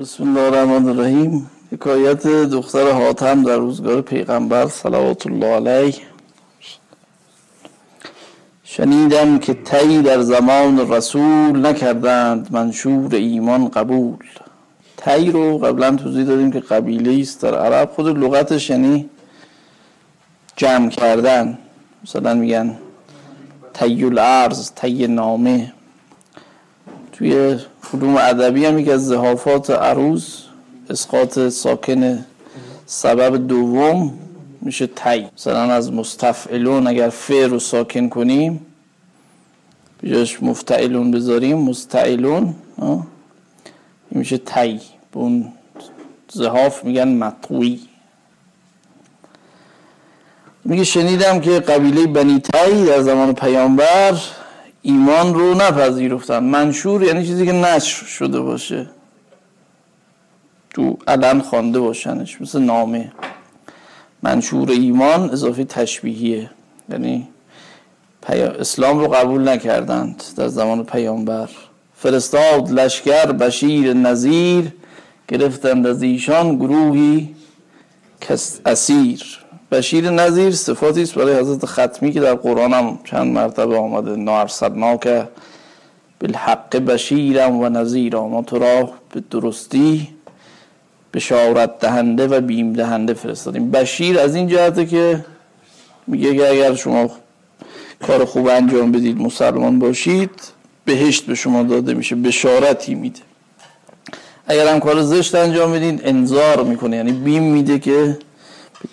بسم الله الرحمن الرحیم. حکایت دختر حاتم در روزگار پیغمبر صلوات الله علیه. شنیدم که تی در زمان رسول نکردند منشور ایمان قبول. تی رو قبلا توضیح دادیم که قبیله است در عرب. خود لغتش یعنی جمع کردن. مثلا میگن تی الارض تی نامه. توی علوم ادبی هم یکی از زهافات عروض اسقاط ساکن سبب دوم میشه تی مثلا از مستفعلون اگر ف رو ساکن کنیم بیاش مفتعلون بذاریم مستعلون این میشه تی به اون زهاف میگن مطوی. میگه شنیدم که قبیله بنی تی در زمان پیامبر ایمان رو نپذیرفتن منشور یعنی چیزی که نشر شده باشه. تو علن خوانده باشنش مثل نامه. منشور ایمان اضافه تشبیهیه. یعنی اسلام رو قبول نکردند در زمان پیامبر. فرستاد لشکر بشیر نظیر گرفتند از ایشان گروهی اسیر. بشیر نظیر صفاتی است برای حضرت ختمی که در قرآن هم چند مرتبه آمده. که بالحق بشیرم و نظیرم ما تو را به درستی بشارت دهنده و بیم دهنده فرستادیم. بشیر از این جهته که میگه که اگر شما کار خوب انجام بدید مسلمان باشید بهشت به شما داده میشه بشارتی میده. اگر هم کار زشت انجام بدید انذار می‌کنه. یعنی بیم میده که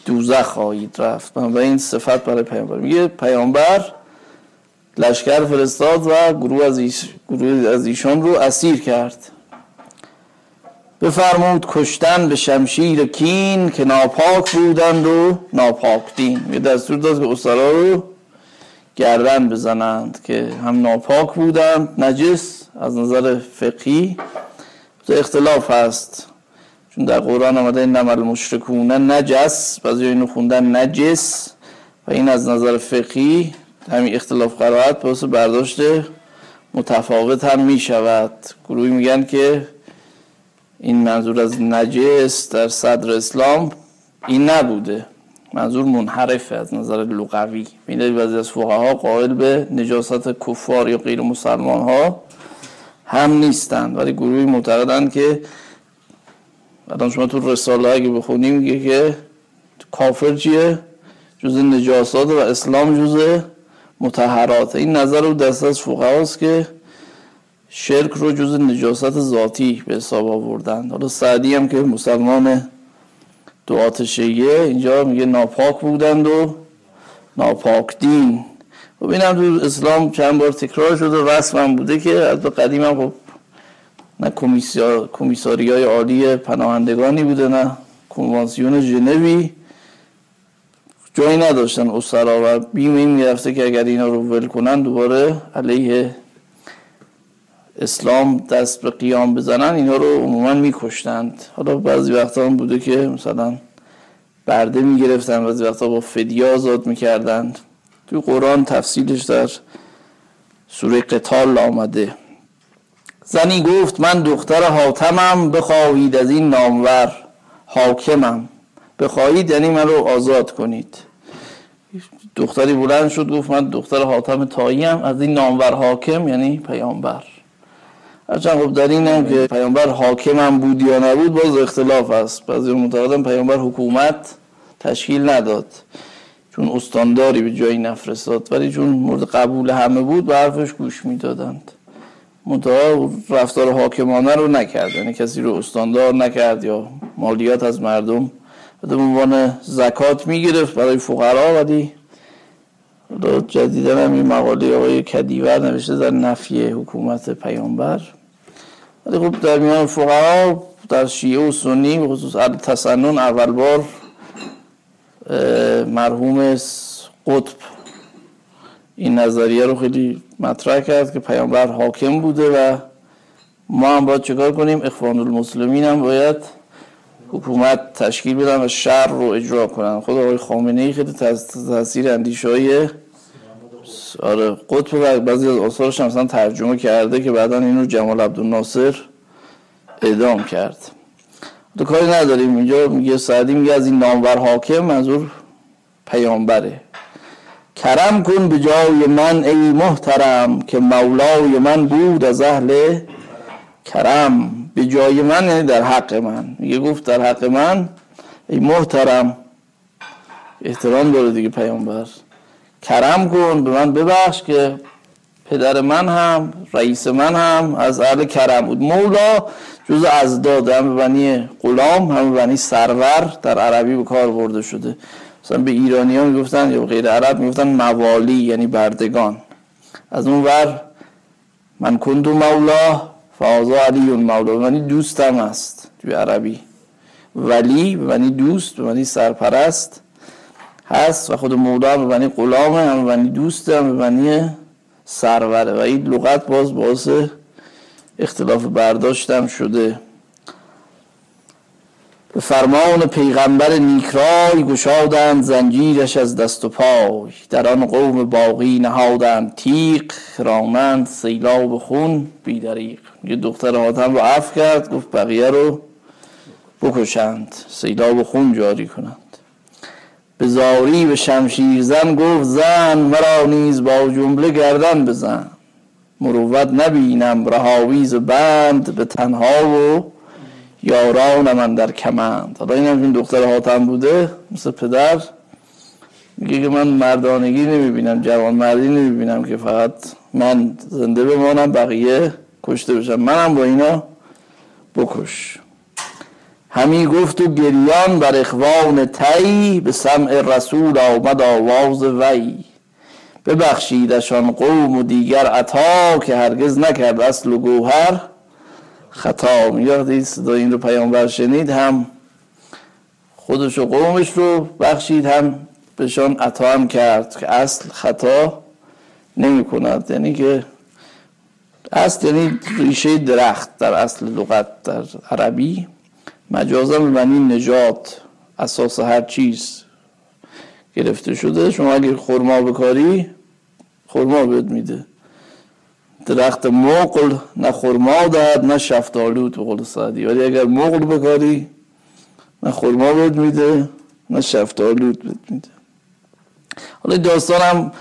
دوزخ خواهید رفت. و این صفت برای پیامبر. میگه پیامبر لشکر فرستاد و گروه از, ایش... گروه از ایشان رو اسیر کرد. بفرمود کشتن به شمشیر کین که ناپاک بودند و ناپاک دین. یه دستور داد که اسرا رو گردن بزنند که هم ناپاک بودند نجس از نظر فقهی. اختلاف هست. چون در قرآن آمده نمال مشرکون نجس. بعضی اینو خوندن نجس و این از نظر فقهی همین اختلاف قرائت پس برداشت متفاوت هم می شود گروهی میگن که این منظور از نجس در صدر اسلام این نبوده. منظور منحرفه از نظر لغوی. می‌دهی بعضی از فقها قائل به نجاست کفار یا غیر مسلمان ها هم نیستند. ولی گروهی معتقدند که الان شما تو رساله اگه بخونیم میگه که کافر چیه؟ جز نجاسات و اسلام جز متحرات این نظر رو دست از فقهاست که شرک رو جز نجاست ذاتی به حساب آوردن. حالا سعدی هم که مسلمان دعات شیعه اینجا میگه ناپاک بودند و ناپاک دین. و خب تو اسلام چند بار تکرار شده رسم هم بوده که از قدیم هم خب نه کمیساری های عالی پناهندگانی بوده نه کنوانسیون ژنوی. جایی نداشتن اسرا و بیم این می‌رفته که اگر اینا رو ول کنن دوباره علیه اسلام دست به قیام بزنن اینا رو عموما میکشتند. حالا بعضی وقتا هم بوده که مثلا برده می‌گرفتن بعضی وقتا با فدیه آزاد می‌کردند. تو قرآن تفصیلش در سوره قتال آمده. زنی گفت من دختر حاتمم بخواهید از این نامور حاکمم. بخواهید یعنی من رو آزاد کنید. دختری بلند شد گفت من دختر حاتم تاییم از این نامور حاکم یعنی پیامبر. هرچند خب در این هم که پیامبر حاکمم بود یا نبود باز اختلاف است. بعضی معتقدن پیامبر حکومت تشکیل نداد چون استانداری به جایی نفرستاد ولی چون مورد قبول همه بود به حرفش گوش می‌دادند. منتها رفتار حاکمانه رو نکرد. یعنی کسی رو استاندار نکرد یا مالیات از مردم به عنوان زکات می‌گرفت برای فقرا. ولی جدیدن هم این مقاله آقای کدیور نوشته در نفی حکومت پیامبر. ولی خب در میان فقرا در شیعه و سنی به خصوص تسنن اول بار مرحوم قطب این نظریه رو خیلی مطرح کرد که پیامبر حاکم بوده و ما هم باید چکار کنیم؟ اخوان المسلمین هم باید حکومت تشکیل بدن و شر رو اجرا کنن. خود آقای خامنه ای خیلی تاثیر اندیشه های آره قطب و بعضی از آثارش هم ترجمه کرده که بعدا اینو جمال عبدالناصر اعدام کرد. تو کاری نداریم. اینجا میگه سعدی میگه از این نامور حاکم منظور پیامبره. کرم کن به جای من ای محترم که مولای من بود از اهل کرم. به جای من یعنی در حق من. میگه گفت در حق من ای محترم. احترام داره دیگه پیامبر. کرم کن به من ببخش که پدر من هم رئیس من هم از اهل کرم بود. مولا جز از داد هم بنی غلام هم بنی سرور در عربی به کار برده شده. مثلا به ایرانی ها می‌گفتن یا غیر عرب می‌گفتن موالی یعنی بردگان. از اون ور من کندو مولا فازا علی مولا یعنی دوستم است توی عربی. ولی به دوست به سرپرست هست و خود مولا به معنی غلامه هم به معنی دوسته هم به سروره و این لغت باز باز اختلاف برداشتم شده. به فرمان پیغمبر نیکرای گشادند زنجیرش از دست و پای. در آن قوم باقی نهادند تیق رانند سیلاب خون بیدریق یه دختر حاتم رو عفو کرد گفت بقیه رو بکشند سیلاب خون جاری کنند. به زاری به شمشیر زن گفت زن مرا نیز با جمله گردن بزن. مروت نبینم رهاویز بند به تنها و یاران من در کمند. حالا این این دختر حاتم بوده مثل پدر. میگه که من مردانگی نمی‌بینم جوان مردی نمی‌بینم که فقط من زنده بمانم بقیه کشته بشم. منم با اینا بکش. همی گفت و گریان بر اخوان تی به سمع رسول آمد آواز وی. ببخشیدشان قوم و دیگر عطا که هرگز نکرد اصل و گوهر. خطا میگه صدا این رو پیامبر شنید هم خودش و قومش رو بخشید هم بهشان عطا هم کرد که اصل خطا نمی کند. یعنی که اصل یعنی ریشه درخت در اصل لغت در عربی مجازا معنی نجات اساس هر چیز گرفته شده. شما اگر خورما بکاری خورما بهت میده. درخت مقل نه خورما داد نه شفتالو تو قول سعدی. ولی اگر مقل بکاری نه خورما بهت میده نه شفتالو بهت میده. حالا داستانم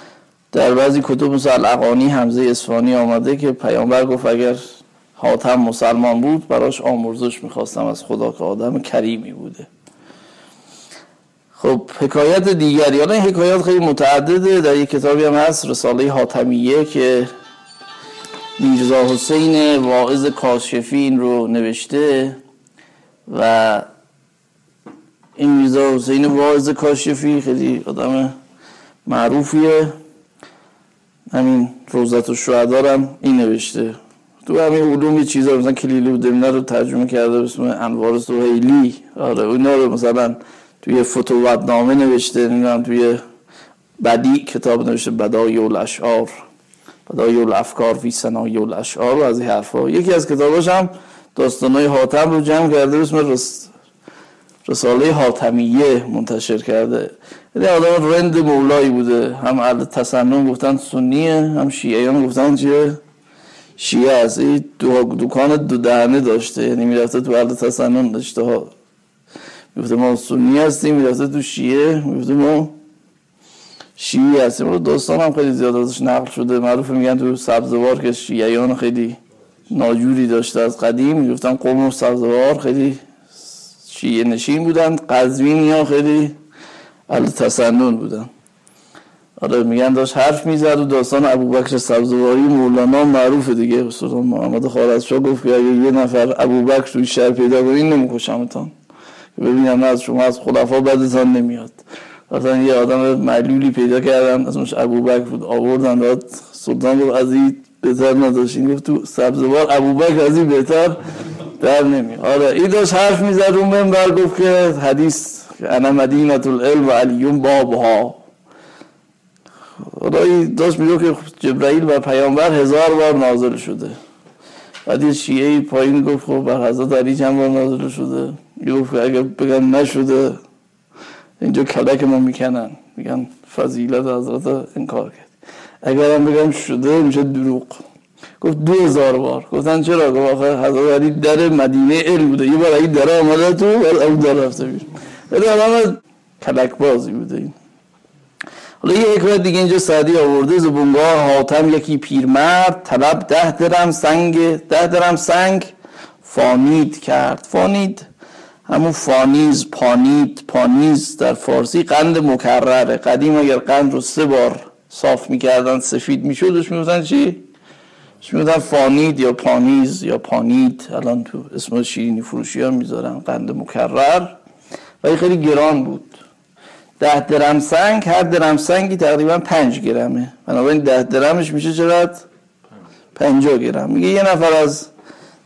در بعضی کتب مثل الاقانی حمزه اصفانی آمده که پیامبر گفت اگر حاتم مسلمان بود براش آمرزش می‌خواستم از خدا که آدم کریمی بوده. خب حکایت دیگری حالا این حکایات خیلی متعدده در یک کتابی هم هست رساله حاتمیه که میرزا حسین واعظ این رو نوشته و این میرزا حسین واعظ کاشفی خیلی آدم معروفیه. همین روزت و شهدارم این نوشته. تو همین علوم یه چیزا مثلا کلیلی و دمنه رو ترجمه کرده اسم انوار سوهیلی آره اینا رو مثلا توی فتووت نامه نوشته نمی‌دونم توی بدی کتاب نوشته بدای الاشعار. بدای الافکار فی صنایع الاشعار و از این حرفا. یکی از کتاباش هم داستانای حاتم رو جمع کرده اسم رس... رساله حاتمیه منتشر کرده. یعنی آدم رند مولایی بوده. هم اهل تسنن گفتن سنیه هم شیعیان گفتن چیه؟ شیعه است این دو دکان دو دهنه داشته. یعنی می‌رفته تو اهل تسنن داشته ها. می‌گفته ما سنی هستیم می‌رفته تو شیعه می‌گفته ما شیعه هستیم. رو داستان هم خیلی زیاد ازش نقل شده. معروف میگن تو سبزوار که شیعیان خیلی ناجوری داشته. از قدیم می‌گفتن قوم و سبزوار خیلی شیعه نشین بودن. قزوینی ها خیلی اهل تسنن بودن. آره میگن داشت حرف می‌زد و داستان ابوبکر سبزواری مولانا معروف دیگه. سلطان محمد خارزشاه گفت که اگه یه نفر ابوبکر توی شهر پیدا کنین نمیکشمتان که ببینم از شما از خلفا بدتان نمیاد. مثلا یه آدم معلولی پیدا کردن اسمش ابوبکر بود. آوردن داد. سلطان گفت از این بهتر نداشتین گفت تو سبزوار ابوبکر از این بهتر در نمیاد. آره این داشت حرف می‌زد رو منبر گفت که حدیث انا مدینه العلم و علیون بابها. خدایی داشت میگه که جبرائیل و پیامبر هزار بار نازل شده. بعد یه شیعه پایین گفت خب بر حضرت علی چند بار نازل شده. گفت که اگر بگن نشده اینجا کلک ما می‌کنن. میگن فضیلت حضرت انکار کرد. اگر هم بگم شده میشه دروغ. گفت دو هزار بار. گفتن چرا؟ گفت آخه حضرت علی در مدینه علم بوده. یه بار این در آمده تو اون در رفته بیرون. آدم کلک بازی بوده این. حالا یه حکمت دیگه اینجا سعدی آورده. زبونگاه حاتم یکی پیرمرد طلب ده درم سنگ ده درم سنگ فانید کرد. فانید همون فانیز پانید پانیز در فارسی قند مکرره. قدیم اگر قند رو سه بار صاف می‌کردن سفید میشدش می‌گفتن چی؟ می‌گفتن فانید یا پانیز یا پانید الان تو اسم شیرینی فروشی ها می‌ذارن قند مکرر. و خیلی گران بود. ده درم سنگ هر درم سنگی تقریبا پنج گرمه. بنابراین ده درمش میشه چقدر؟ پنجا گرم. میگه یه نفر از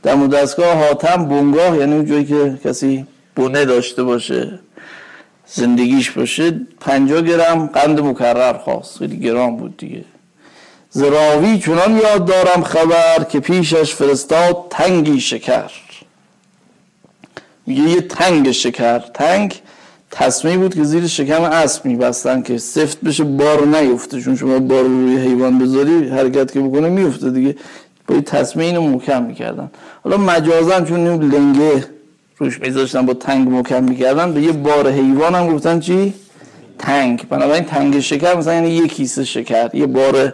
و دستگاه حاتم بونگاه یعنی اون جایی که کسی بونه داشته باشه زندگیش باشه پنجا گرم قند مکرر خواست. خیلی گران بود دیگه. زراوی چنان یاد دارم خبر که پیشش فرستاد تنگی شکر. میگه یه تنگ شکر. تنگ تصمیه بود که زیر شکم اسب میبستن که سفت بشه بار نیفته. چون شما بار روی حیوان بذاری حرکت که بکنه میفته دیگه. با این تصمیه اینو محکم می‌کردن. حالا مجازن چون این لنگه روش میذاشتن با تنگ محکم می‌کردن به یه بار حیوان هم گفتن چی؟ تنگ. بنابراین تنگ شکر مثلا یعنی یه کیسه شکر یه بار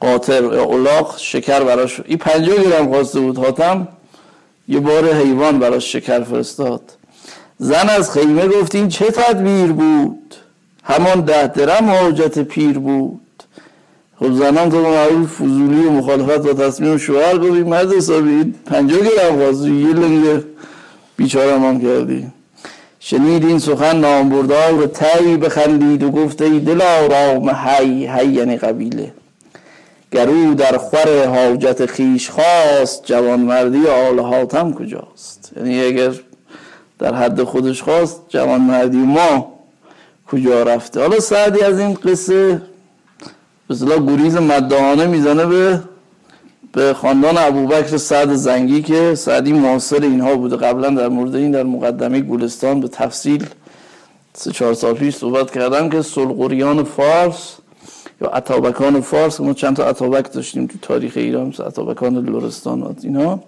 قاطر یا اولاق شکر براش. این پنجاه گرم خواسته بود حاتم یه بار حیوان براش شکر فرستاد. زن از خیمه گفتین چه تدبیر بود؟ همان ده درم حاجت پیر بود. خب زنان تو معروف فضولی و مخالفت با تصمیم شوهر گفت مرد حسابی پنجاه گرم خواستی یه لنگ بیچاره هم کردی. شنید این سخن نامبردار تایی بخندید و گفته ای دل آرام هی هی یعنی قبیله. گرو در خور حاجت خیش خواست جوانمردی آل حاتم کجاست؟ یعنی اگر در حد خودش خواست جوانمردی ما کجا رفته؟ حالا سعدی از این قصه به گریز مدهانه می‌زنه به به خاندان ابوبکر سعد زنگی که سعدی معاصر اینها بوده. قبلا در مورد این در مقدمه گلستان به تفصیل سه چهار سال پیش صحبت کردم که سلغوریان فارس یا عطابکان فارس ما چند تا عطابک داشتیم تو تاریخ ایران مثل عطابکان لورستان اینها.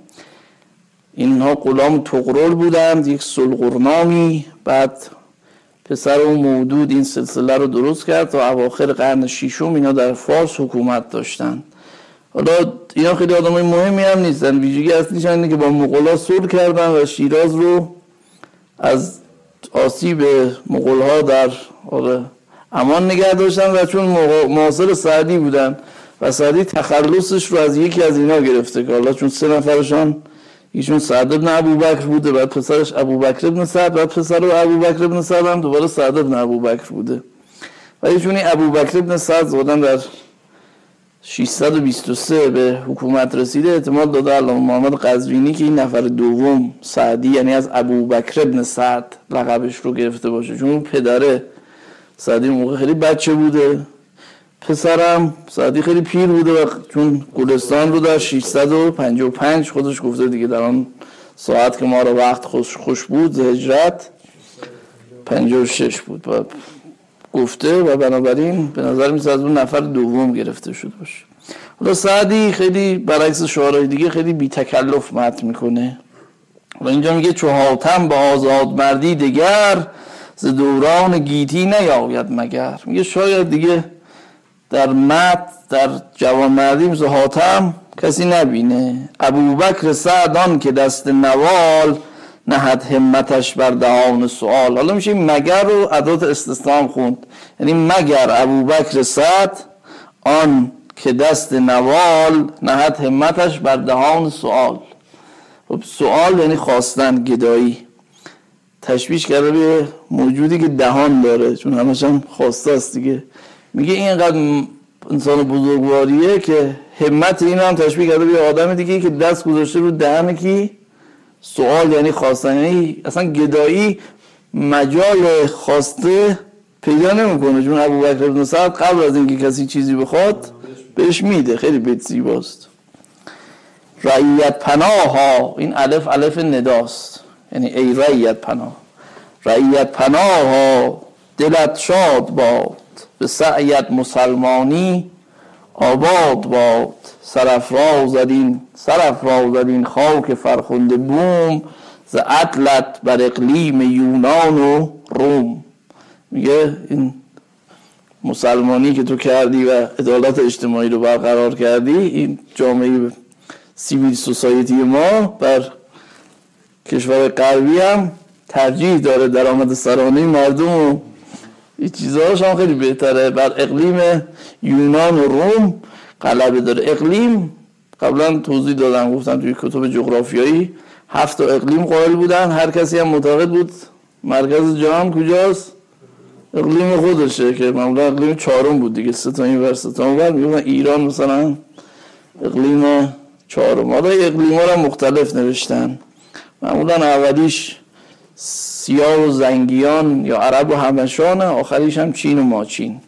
اینها غلام تقرل بودند یک سلغرنامی بعد پسر اون مودود این سلسله رو درست کرد تا اواخر قرن شیشم اینا در فارس حکومت داشتن. حالا اینا خیلی آدم های مهمی هم نیستن. ویژگی اصلیش اینه که با مغلا صلح کردن و شیراز رو از آسیب مغول ها در آره امان نگه داشتن و چون معاصر سعدی بودن و سعدی تخلصش رو از یکی از اینا گرفته که حالا چون سه نفرشان ایشون سعد ابن ابوبکر بوده بعد پسرش ابوبکر ابن سعد بعد پسر ابوبکر ابن سعد هم دوباره سعد ابن ابوبکر بوده. و ایشون ابوبکر ابن سعد زودن در 623 به حکومت رسیده. اعتماد داده علامه محمد قزوینی که این نفر دوم سعدی یعنی از ابوبکر ابن سعد لقبش رو گرفته باشه. چون پدره سعدی موقع خیلی بچه بوده. پسرم سعدی خیلی پیر بوده و چون گلستان رو در 655 خودش گفته دیگه در آن ساعت که ما رو وقت خوش, خوش بود هجرت 56 بود. و گفته و بنابراین به نظر میسه از اون نفر دوم گرفته شده باشه. حالا سعدی خیلی برعکس شعرهای دیگه خیلی بی تکلف متن می‌کنه. و اینجا میگه چهاتم با آزاد مردی دگر ز دوران گیتی نیاید مگر. میگه شاید دیگه در مت در جوانمردی مثل حاتم کسی نبینه. ابوبکر سعدان که دست نوال نهد همتش بر دهان سوال حالا میشه مگر رو عدات استثنام خوند. یعنی مگر ابوبکر سعد آن که دست نوال نهد همتش بر دهان سوال خب سوال یعنی خواستن گدایی. تشبیش کرده به موجودی که دهان داره چون همش هم خواسته است دیگه. میگه اینقدر انسان بزرگواریه که همت این هم تشبیه کرده به آدم دیگه که دست گذاشته رو دهن کی؟ سوال یعنی خواستن یعنی اصلا گدایی مجال خواسته پیدا نمی‌کنه. چون ابو بکر ابن سعد قبل از اینکه کسی چیزی بخواد بهش میده. خیلی بیت زیباست. رعیت پناه ها این الف الف نداست. یعنی ای رعیت پناه. رعیت پناه ها دلت شاد باد به سعیت مسلمانی آباد باد سرفراز زدین سرفراز زدین خاک فرخنده بوم ز اطلت بر اقلیم یونان و روم. میگه این مسلمانی که تو کردی و عدالت اجتماعی رو برقرار کردی این جامعه سیویل سوسایتی ما بر کشور غربی هم ترجیح داره درآمد سرانه مردم این چیزهاش هم خیلی بهتره. بر اقلیم یونان و روم غلبه داره اقلیم. قبلا توضیح دادم گفتم توی کتب جغرافیایی هفت اقلیم قائل بودن. هر کسی هم معتقد بود مرکز جهان کجاست؟ اقلیم خودشه که معمولا اقلیم چهارم بود دیگه. سه تا این ور سه تا اون ایران مثلا اقلیم چهارم. حالا اقلیم ها مختلف نوشتن. معمولا اولیش سیاه و زنگیان یا عرب و همشان آخریش هم چین و ماچین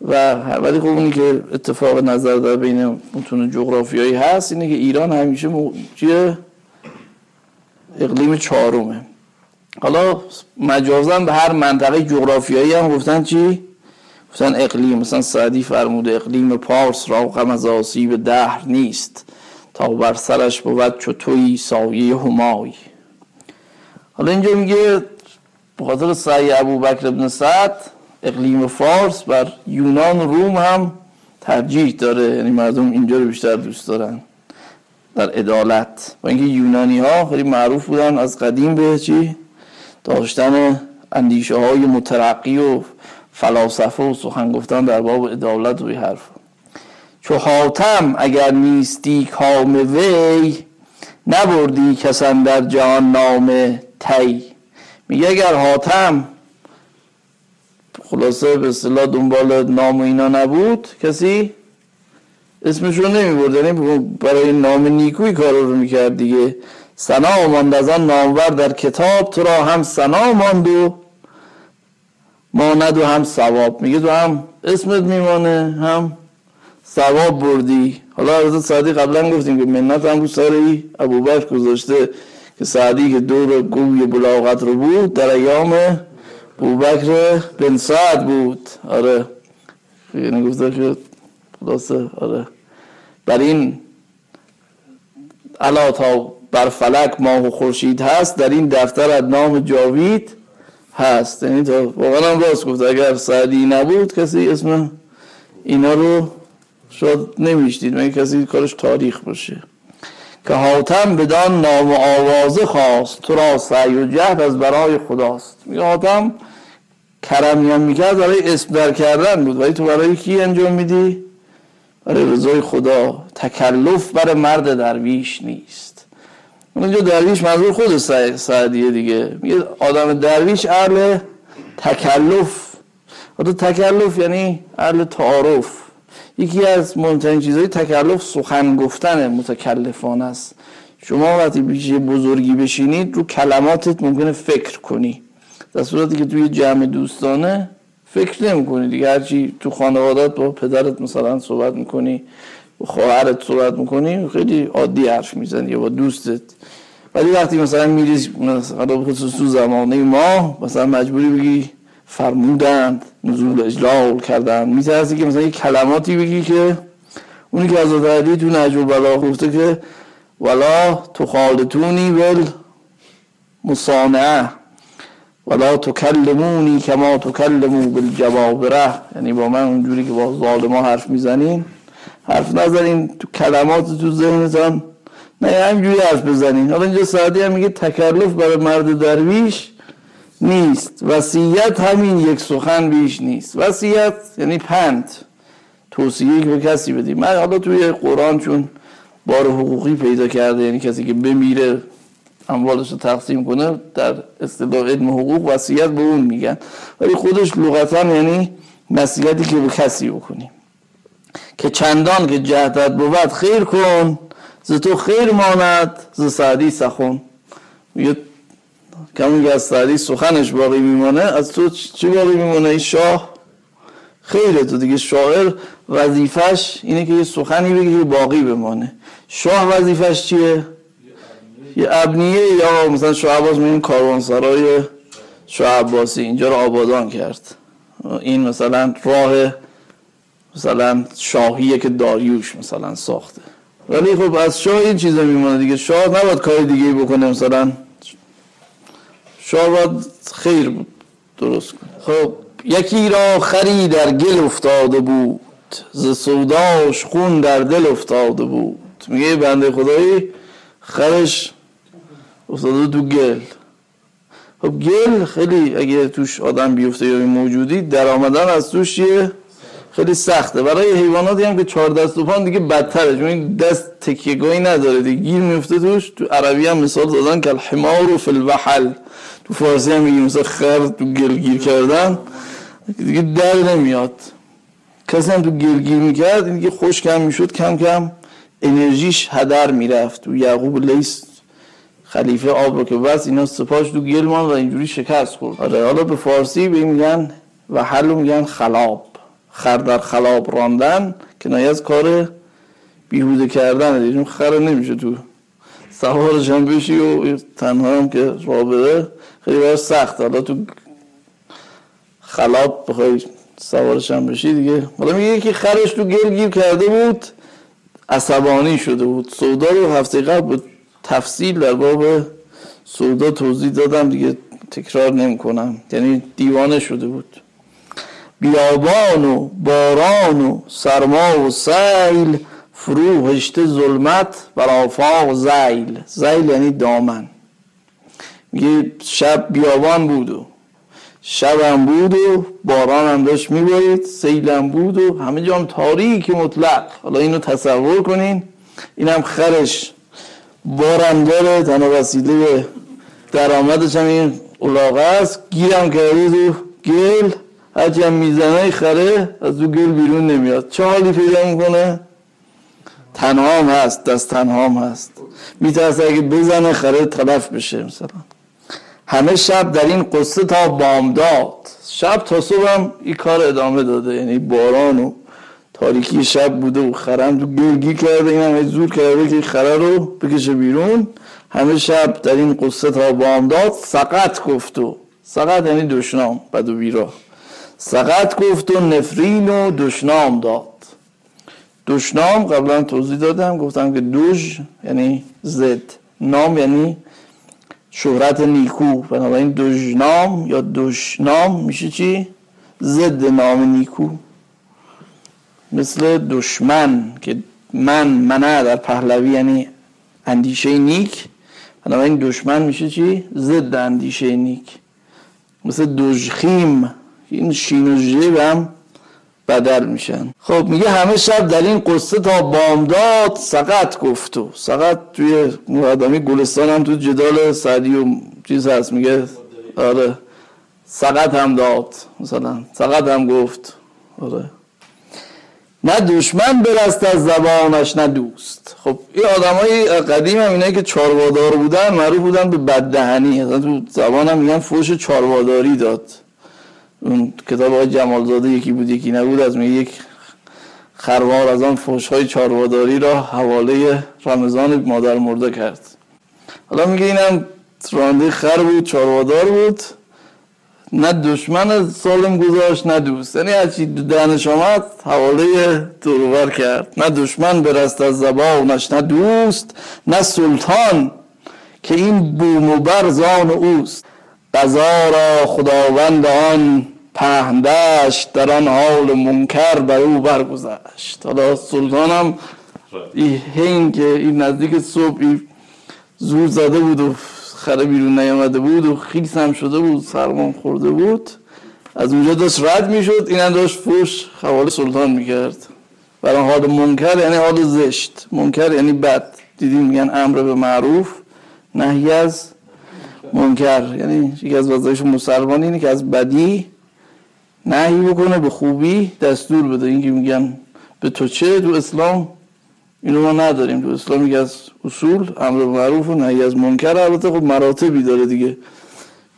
و ولی خب اونی که اتفاق نظر در بین متون جغرافیایی هست اینه که ایران همیشه چیه اقلیم چهارمه. حالا مجازا به هر منطقه جغرافیایی هم گفتن چی؟ گفتن اقلیم. مثلا سعدی فرموده اقلیم پارس را غم از آسیب دهر نیست. تا بر سرش بود چو توی سایه همای. حالا اینجا میگه به خاطر سعی ابو بکر ابن سعد اقلیم فارس بر یونان روم هم ترجیح داره. یعنی مردم اینجا رو بیشتر دوست دارن در عدالت. با اینکه یونانی ها خیلی معروف بودن از قدیم به چی؟ داشتن اندیشه های مترقی و فلاسفه و سخن گفتن در باب عدالت و حرف چو حاتم اگر نیستی کام وی نبردی کسان در جهان نام تی. میگه اگر حاتم خلاصه به اصطلاح دنبال نام و اینا نبود کسی اسمشون نمی یعنی برای نام نیکوی کار رو می‌کرد دیگه. سنا ماند از آن نامور در کتاب تو را هم سنا ماند و ماند و هم ثواب. میگه تو هم اسمت میمانه هم ثواب بردی. حالا حضرت سعدی قبلا گفتیم که منت هم رو سر ای ابوبکر گذاشته. که سعدی که دور گوی بلاغت رو بود در ایام ابوبکر بن سعد بود. آره. یعنی گفته که خلاصه آره. بر این علا تا بر فلک ماه و خورشید هست در این دفتر از نام جاوید هست. یعنی تا واقعا هم راست گفت اگر سعدی نبود کسی اسم اینا رو شاید نمیشتید مگه کسی کارش تاریخ باشه؟ که حاتم بدان نام و آوازه خواست. تو را سعی و جهد از برای خداست. میگه حاتم کرمی هم می‌کرد برای اسم در کردن بود. ولی تو برای کی انجام میدی؟ برای رضای خدا. تکلف بر مرد درویش نیست. اونجا درویش منظور خود سعدیه دیگه. میگه آدم درویش اهل تکلف. حتی تکلف یعنی اهل تعارف. یکی از مهمترین چیزهای تکلف سخن گفتن متکلفان است. شما وقتی پیش بزرگی بشینید رو کلماتت ممکنه فکر کنی. در صورتی که توی جمع دوستانه فکر نمی کنی دیگه هرچی تو خانوادت با پدرت مثلا صحبت می‌کنی با خواهرت صحبت می‌کنی خیلی عادی حرف می‌زنی یا با دوستت. ولی وقتی مثلا میری مثلا خصوص تو زمانه ما مثلا مجبوری بگی فرمودند نزول اجلال کردن میترسی که مثلا یه کلماتی بگی که اونی که از علی تو نجول بلا گفته که ولا تو خالتونی ول مصانعه ولا تکلمونی کما تکلمو بالجوابره. یعنی با من اونجوری که با ظالما حرف می‌زنین حرف نزنین تو کلمات تو ذهنتان نه همینجوری حرف بزنین. حالا اینجا سعدی هم میگه تکلف برای مرد درویش نیست. وصیت همین یک سخن بیش نیست. وصیت یعنی پند. توصیه به کسی بدی. من حالا توی قرآن چون بار حقوقی پیدا کرده یعنی کسی که بمیره اموالش رو تقسیم کنه در اصطلاح علم حقوق وصیت به اون میگن. ولی خودش لغتا یعنی نصیحتی که به کسی بکنی. که چندان که جهدت بود خیر کن ز تو خیر ماند ز سعدی میگه کمون که از سعدی سخنش باقی میمانه از تو چی باقی میمانه این شاه. خیره تو دیگه شاعر وظیفش اینه که یه سخنی بگه که باقی بمانه. شاه وظیفش چیه؟ یه ابنیه یا مثلا شاه عباس میگن کاروانسرای شاه عباسی. اینجا رو آبادان کرد. این مثلا راه مثلا شاهیه که داریوش مثلا ساخته. ولی خب از شاه این چیزا میمونه دیگه. شاه نباید کار دیگه بکنه مثلا شاه باید خیر درست کنه خب یکی را خری در گل افتاده بود ز سوداش خون در دل افتاده بود. میگه بنده خدایی خرش افتاده تو گل. خب گل خیلی اگه توش آدم بیفته یا موجودی در آمدن از توش یه خیلی سخته. برای حیواناتی هم که چهار دست و پان دیگه بدتره چون دست تکیهگاهی نداره. دیگه گیر میفته توش. تو عربی هم مثال دادن که الحمار و فی الوحل. فارسی هم میگیم مثلا خر تو گل گیر کردن دیگه در نمیاد. کسی هم تو گیر می‌کرد دیگه خوش کم می‌شد کم کم انرژیش هدر می‌رفت. تو یعقوب لیس خلیفه آب رو که بس اینا سپاش تو گل و اینجوری شکست خورد. آره حالا به فارسی به میگن و حلو میگن خلاب. خر در خلاب راندن که از کار بیهوده کردن دیگه خر نمیشه تو سوارش هم بشی و تنها هم که رابطه خیلی باید سخت. حالا تو خلاب بخوای سوارش هم بشی دیگه. حالا میگه که خرش تو گل گیر کرده بود عصبانی شده بود. سودا رو هفته قبل به تفصیل در باب سودا توضیح دادم دیگه تکرار نمی کنم یعنی دیوانه شده بود. بیابان و باران و سرما و سیل فرو هشته ظلمت بر آفاق زیل. زیل یعنی دامن. میگه شب بیابان بود و شب هم بود و باران هم داشت میبارید سیل هم بود و همه جام تاریک مطلق. حالا اینو تصور کنین. این هم خرش. بارم داره تنها وسیله درآمدش هم این علاقه است. گیرم کرده تو گل هرچی هم می‌زنه خره از دو گل بیرون نمیاد. چه حالی پیدا می‌کنه؟ تنها هست دست تنها هست. میترسه اگه بزنه خره تلف بشه مثلا. همه شب در این قصه تا بامداد. شب تا صبح هم این کار ادامه داده. یعنی باران و تاریکی شب بوده و خرم تو گلگی کرده. این هم زور کرده که خره رو بکشه بیرون. همه شب در این قصه تا بامداد سقط گفت و سقط یعنی دشنام بد و بیراه سقط گفت و نفرین و دشنام داد. دشنام قبلا توضیح دادم. گفتم که دوش یعنی زد. نام یعنی شهرت نیکو بنابراین دشنام یا دشنام میشه چی؟ ضد نام نیکو مثل دشمن که من منه در پهلوی یعنی اندیشه نیک بنابراین دشمن میشه چی؟ ضد اندیشه نیک مثل دژخیم این شین و هم بدل میشن. خب میگه همه شب در این قصه تا بامداد سقط گفتو سقط توی مقدمی گلستان هم تو جدال سعدی و چیز هست میگه آره. سقط هم داد مثلا سقط هم گفت آره. نه دشمن برست از زبانش نه دوست. خب این آدمای قدیم هم اینایی که چاروادار بودن معروف بودن به بددهنی. تو زبان هم میگن فوش چارواداری داد. اون کتاب آقای جمالزاده یکی بود یکی نبود. از می یک خروار از آن فوش های چارواداری را حواله رمضان مادر مرده کرد. حالا میگه اینم رانده خر بود چاروادار بود. نه دشمن سالم گذاشت نه دوست. یعنی هرچی دهنش آمد حواله دروبر کرد. نه دشمن برست از زبانش نه دوست نه سلطان که این بوم و برزان اوست. قضا را خداوند آن پهندش در آن حال منکر بر او برگذشت. حالا سلطانم این که این نزدیک صبح زور زده بود و خره بیرون نیامده بود و خیس هم شده بود سرمان خورده بود. از اونجا داشت رد می‌شد این هم داشت فوش خوال سلطان می‌کرد. برای حال منکر یعنی حال زشت. منکر یعنی بد. دیدیم میگن امر به معروف نهی از منکر. یعنی یکی از وظایف مسلمان اینه که از بدی نهی بکنه به خوبی دستور بده. اینکه میگن به تو چه؟ تو اسلام اینو ما نداریم. تو اسلام یکی از اصول امر معروف و نهی از منکر. البته خب مراتبی داره دیگه.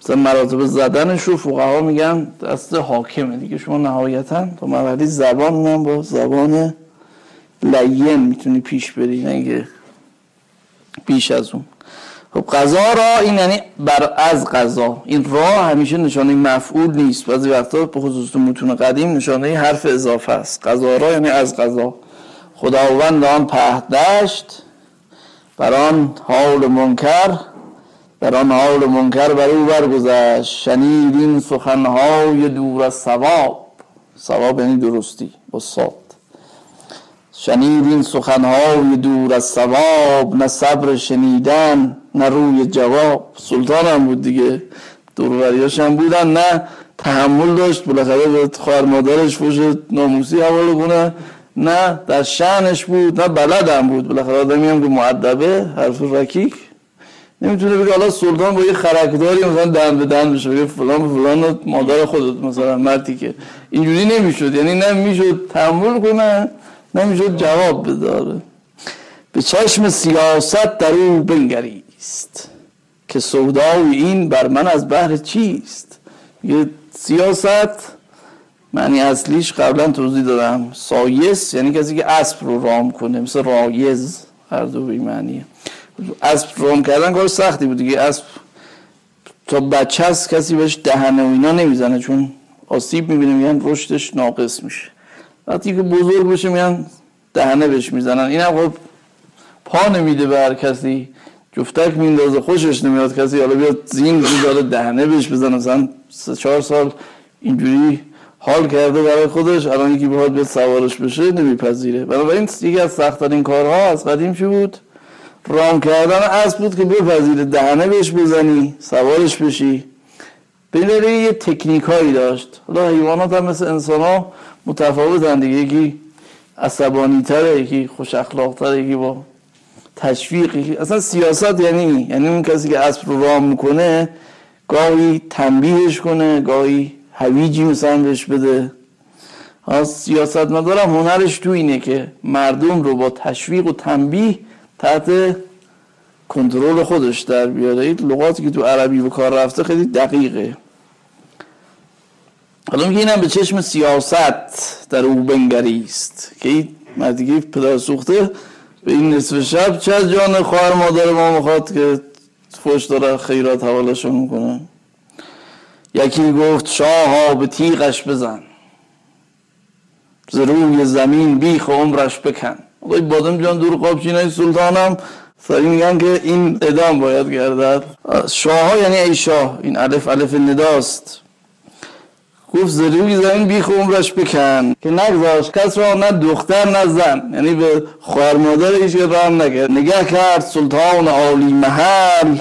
مثلا مراتب زدنش رو فقها میگن دست حاکمه دیگه. شما نهایتا تا مرحله زبان میگن با زبان لین می‌تونی پیش بری. نه بیش از اون. خب قضا را این یعنی بر از قضا این را همیشه نشانه مفعول نیست. بعضی وقتا به خصوص تو متون قدیم نشانه حرف اضافه است. قضا را یعنی از قضا خداوند آن پهد دشت بر آن حال منکر در آن حال منکر بر او برگذشت. شنید این سخنهای دور از ثواب. ثواب یعنی درستی با صاد شنید این سخنهای دور از ثواب نه صبر شنیدن. نه روی جواب سلطان هم بود دیگه. دوروریاش هم بودن نه تحمل داشت. بالاخره به خواهر مادرش فوش ناموسی حواله کنه. نه در شعنش بود نه بلد هم بود. بالاخره آدمی هم که معدبه حرف رکیک. نمی‌تونه بگه حالا سلطان با یه خرکداری مثلا دن به دن بشه بگه فلان فلان مادر خودت مثلا مردی که. اینجوری نمی‌شد. یعنی نه می‌شد تحمل کنه نمی‌شد جواب بداره به چشم سیاست در او بنگریست که سودای این بر من از بحر چیست؟ یه سیاست. معنی اصلیش قبلا توضیح دادم. سایس یعنی کسی که اسب رو رام کنه مثل رایز هر دو به معنیه. اسب رام کردن کار سختی بود دیگه. اسب تا بچه هست کسی بهش دهنه و اینا نمی‌زنه چون آسیب می‌بینه میگن رشدش ناقص میشه. وقتی که بزرگ بشه میان دهنه بهش می‌زنن. این هم خب پا نمیده به هر کسی. جفتک میندازه خوشش نمیاد کسی. حالا بیاد زین داره دهنه بهش بزنه. مثلا سه چهار سال اینجوری حال کرده برای خودش الان یکی بخواد بیاد سوارش بشه نمیپذیره. بنابراین یکی از سختترین کارها از قدیم چی بود؟ رام کردن اسب بود که بپذیره دهنه بهش بزنی سوارش بشی. بلیره یه تکنیک هایی داشت. حالا حیوانات هم مثل انسان ها متفاوتن دیگه. یکی عصبانی تره یکی خوش اخلاق تره یکی با تشویق یکی اصلا سیاست یعنی یعنی اون کسی که اسب رو رام می‌کنه گاهی تنبیهش کنه گاهی هویجی مثلا بهش بده. سیاست مدارم هنرش تو اینه که مردم رو با تشویق و تنبیه تحت کنترل خودش در بیاره. این لغاتی که تو عربی به کار رفته خیلی دقیقه. حالا میگه اینم به چشم سیاست در او بنگریست. که این مردگی پدر سوخته این نصف شب چه از جان خواهر مادر ما می‌خواد که فوش داره خیرات حوالشون می‌کنه؟ یکی گفت شاه به تیغش بزن. ز روی زمین بیخ عمرش بکن. آقای بادم جان دور قابچینای سلطانم. سری میگن که این ادام باید گردد. شاه ها یعنی ای شاه. این الف الف نداست. گفت زروی زمین بیخ عمرش بکن. که نگذاشت. کس را نه دختر نه زن. یعنی به خواهر مادر ایش رحم نکرد. نگه کرد سلطان عالی محل.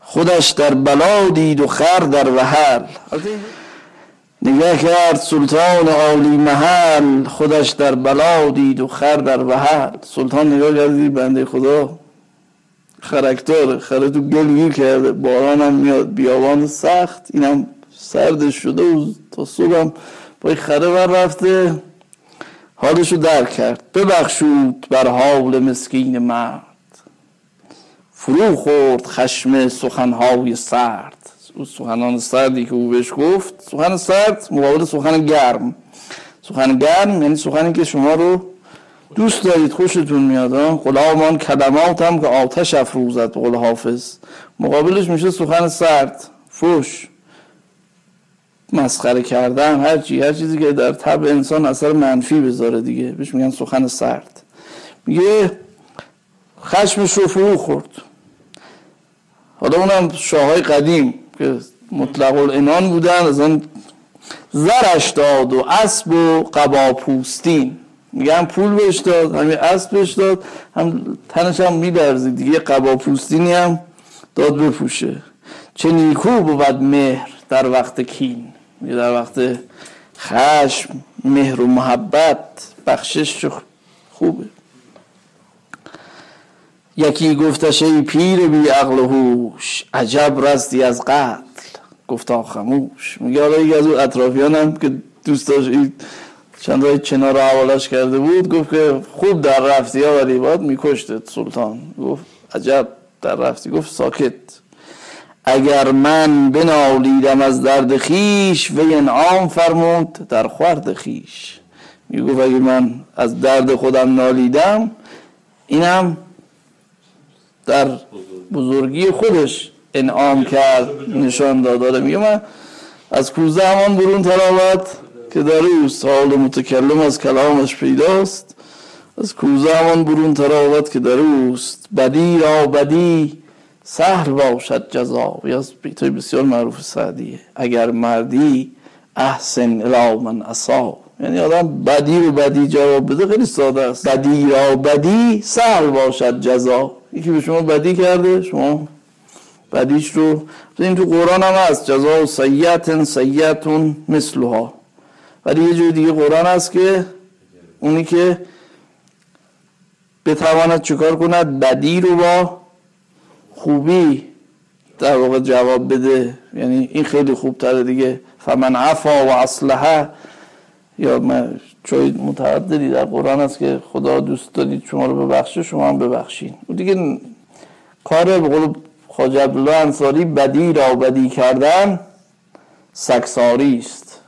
خودش در بلا دید و خر در وحل. نگه کرد سلطان عالی محل. خودش در بلا دید و خر در وحل. سلطان نگاه کردید بنده خدا خرکتار خره تو گل کرده. باران هم میاد بیابان سخت. اینم سردش شده و تا صبحم با خره بر رفته. حالشو در کرد. ببخشود بر حال مسکین مرد. فرو خورد خشم سخنهای سرد. او سخنان سردی که او بهش گفت سخن سرد مقابل سخن گرم. سخن گرم یعنی سخنی که شما رو دوست دارید خوشتون میاد غلامان کلمات هم که آتش افروزد قول حافظ. مقابلش میشه سخن سرد. فوش. مسخره کردن هر چی هر چیزی که در طبع انسان اثر منفی بذاره دیگه. بهش میگن سخن سرد. میگه خشمش رو فرو خورد. حالا اونم شاههای قدیم که مطلق الانان بودن از آن زرش داد و اسب و قبا پوستین میگه هم پول بهش داد همین اسب بهش داد هم تنش هم میدرزید دیگه. قبا پوستینی هم داد بپوشه. چه نیکو بود مهر در وقت کین. در وقت خشم مهر و محبت بخشش خوبه. یکی گفتش ای پیر بی عقل و هوش عجب رستی از قتل. گفتا خموش. میگه حالا یکی از اطرافیانم که دوست داشت چند رای چنار حوالش کرده بود گفت که خوب در رفتی ها ولی باید میکشتت سلطان. گفت عجب در رفتی. گفت ساکت. اگر من بنالیدم از درد خیش و انعام فرمود در خورد خیش. می‌گفت اگر من از درد خودم نالیدم اینم در بزرگی خودش انعام کرد نشان داد. میگه من از کوزه همان برون تراوت که در اوست حال متکلم از کلامش پیداست. از کوزه همان برون تراوت که در اوست بدی را بدی. سهل باشد جزا یا بیتای بسیار معروف سعدیه اگر مردی احسن الی من اصاب یعنی آدم بدی رو بدی جواب بده خیلی ساده است. بدی را بدی سهل باشد جزا. یکی به شما بدی کرده شما بدیش رو این تو قرآن هم هست جزا و سیعت سیعتون مثلها. ولی یه جور دیگه قرآن هست که اونی که بتواند چکار کند بدی رو با خوبی در واقع جواب بده. یعنی این خیلی خوب تره دیگه. فمن عفا و اصلحه. یا من چای متعددی در قرآن هست که خدا دوست دارید شما رو ببخشه شما هم ببخشین. و دیگه کار به قول خواجه عبدالله انصاری بدی را بدی کردن سکساری است.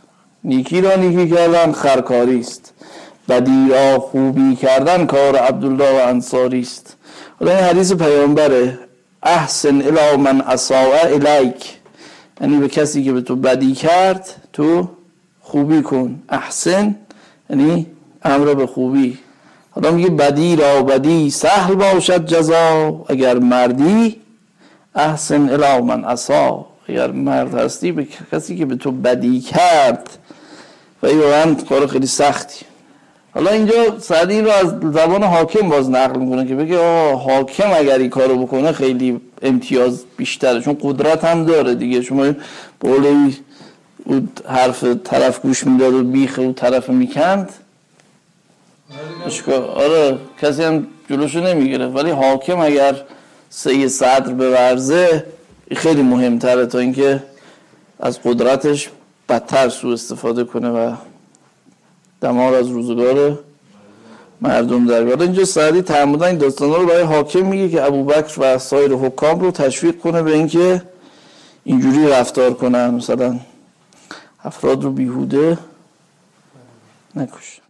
نیکی را نیکی کردن خرکاری است. بدی را خوبی کردن کار عبدالله و انصاری است. حالا این حدیث پیامبره. احسن الی من اساء الیک یعنی به کسی که به تو بدی کرد تو خوبی کن احسن یعنی امر به خوبی حالا میگه بدی را بدی سهل باشد جزا اگر مردی احسن الی من اسا اگر مرد هستی به کسی که به تو بدی کرد و این کار خیلی سختی. حالا اینجا سعدی رو از زبان حاکم باز نقل می‌کنه که بگه حاکم اگر این کارو بکنه خیلی امتیاز بیشتره چون قدرت هم داره دیگه. شما بقول او حرف طرف گوش می‌داد و بیخ او طرف می‌کند. آره کسی هم جلوشو نمی‌گیره ولی حاکم اگر سه صدر به ورزه خیلی مهمتره تا اینکه از قدرتش بدتر سو استفاده کنه و دمار از روزگار مردم در بیاره اینجا سعدی تعمدن این داستان رو برای حاکم میگه که ابوبکر و سایر حکام رو تشویق کنه به اینکه اینجوری رفتار کنن. مثلا افراد رو بیهوده نکش